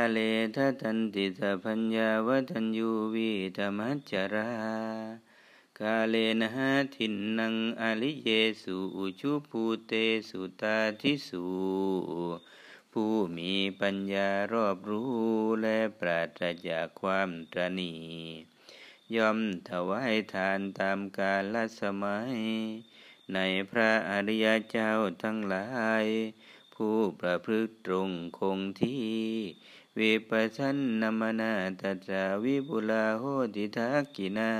าเลทะตันติสะพัญญาวทัญญูวิธรรมัจจรา กาเลนะทินนังอลิเยสุอุชุภูเตสุตาทิสุผู้มีปัญญารอบรู้และปราศจากความตรณีย่อมถวายทานตามกาลสมัย ในพระอริยเจ้าทั้งหลาย ผู้ประพฤติตรงคงที่ วิปัสสนามนาตจาวิบุลาโหติทักกินา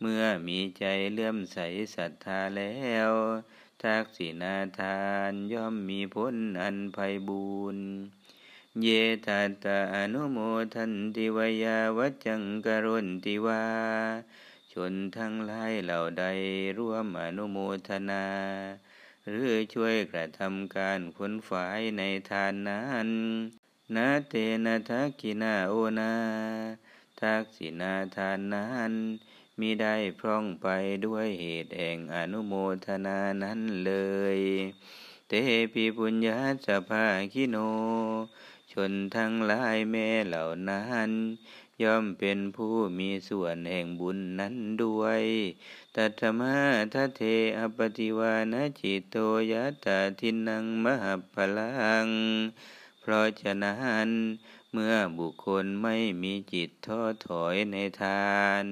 เมื่อมีใจเลื่อมใสศรัทธาแล้วทักษินาทานย่อมมีผลอันไพบูรณ์เยตัตาอนุโมทันติวายาวัจังกรุนติวา ชนทั้งหลายเหล่าใดร่วมอนุโมทนา หรือช่วยกระทำการขนฝายในทานนั้น นาเตนะทักกินาโอนาทักษินาทานนั้นมิได้พร่องไปด้วยเหตุแห่งอนุโมทนานั้นเลย เตปิปุญญาสภาคิโน ชนทั้งหลายแม่เหล่านั้นย่อมเป็นผู้มีส่วนแห่งบุญนั้นด้วย ตัตมาทเทอปติวานจิตโตยัตาทินังมหพลัง เพราะฉะนั้นเมื่อบุคคลไม่มีจิตท้อถอยในทาน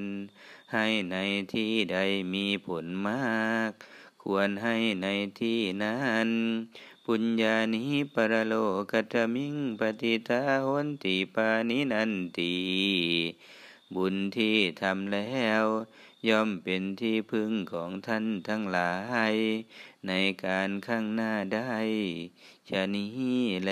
ให้ในที่ใดมีผลมาก ควรให้ในที่นั้น ปุญญานิปรโลกัตมิงปฏิทาหนติปานินันตี บุญที่ทำแล้ว ย่อมเป็นที่พึ่งของท่านทั้งหลาย ในการข้างหน้าได้ชะนี้แล